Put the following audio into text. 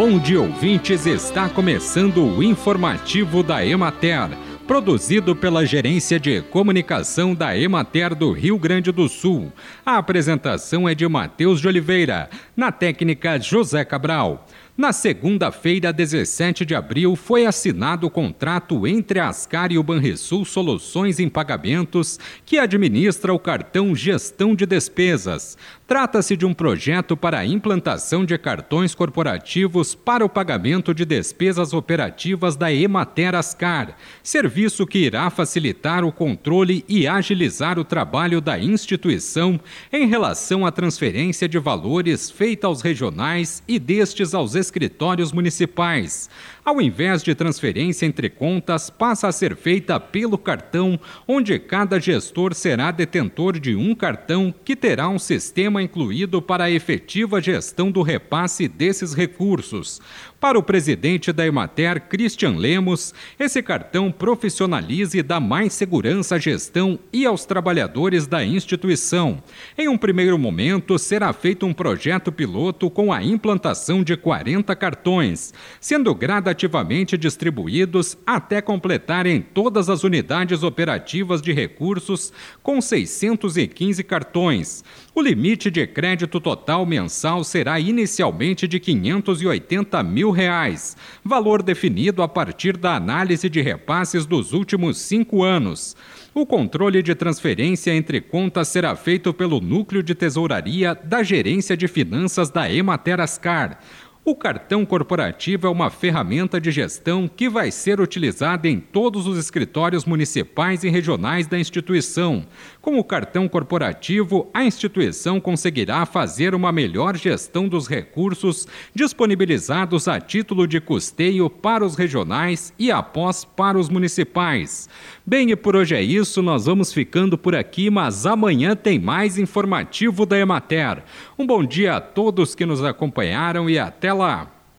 Bom dia, ouvintes. Está começando o informativo da Emater, produzido pela Gerência de Comunicação da Emater do Rio Grande do Sul. A apresentação é de Matheus de Oliveira, na técnica José Cabral. Na segunda-feira, 17 de abril, foi assinado o contrato entre a Ascar e o Banrisul Soluções em Pagamentos, que administra o cartão Gestão de Despesas. Trata-se de um projeto para a implantação de cartões corporativos para o pagamento de despesas operativas da Emater Ascar, serviço que irá facilitar o controle e agilizar o trabalho da instituição em relação à transferência de valores feita aos regionais e destes aos escritórios municipais. Ao invés de transferência entre contas, passa a ser feita pelo cartão, onde cada gestor será detentor de um cartão que terá um sistema incluído para a efetiva gestão do repasse desses recursos. Para o presidente da Emater, Christian Lemos, esse cartão profissionaliza e dá mais segurança à gestão e aos trabalhadores da instituição. Em um primeiro momento, será feito um projeto piloto com a implantação de 40 cartões, sendo gradativamente distribuídos até completarem todas as unidades operativas de recursos com 615 cartões. O limite de crédito total mensal será inicialmente de 580 mil mil reais, valor definido a partir da análise de repasses dos últimos cinco anos. O controle de transferência entre contas será feito pelo Núcleo de Tesouraria da Gerência de Finanças da Emater Ascar. O cartão corporativo é uma ferramenta de gestão que vai ser utilizada em todos os escritórios municipais e regionais da instituição. Com o cartão corporativo, a instituição conseguirá fazer uma melhor gestão dos recursos disponibilizados a título de custeio para os regionais e após para os municipais. Bem, e por hoje é isso, nós vamos ficando por aqui, mas amanhã tem mais informativo da Emater. Um bom dia a todos que nos acompanharam e até lá!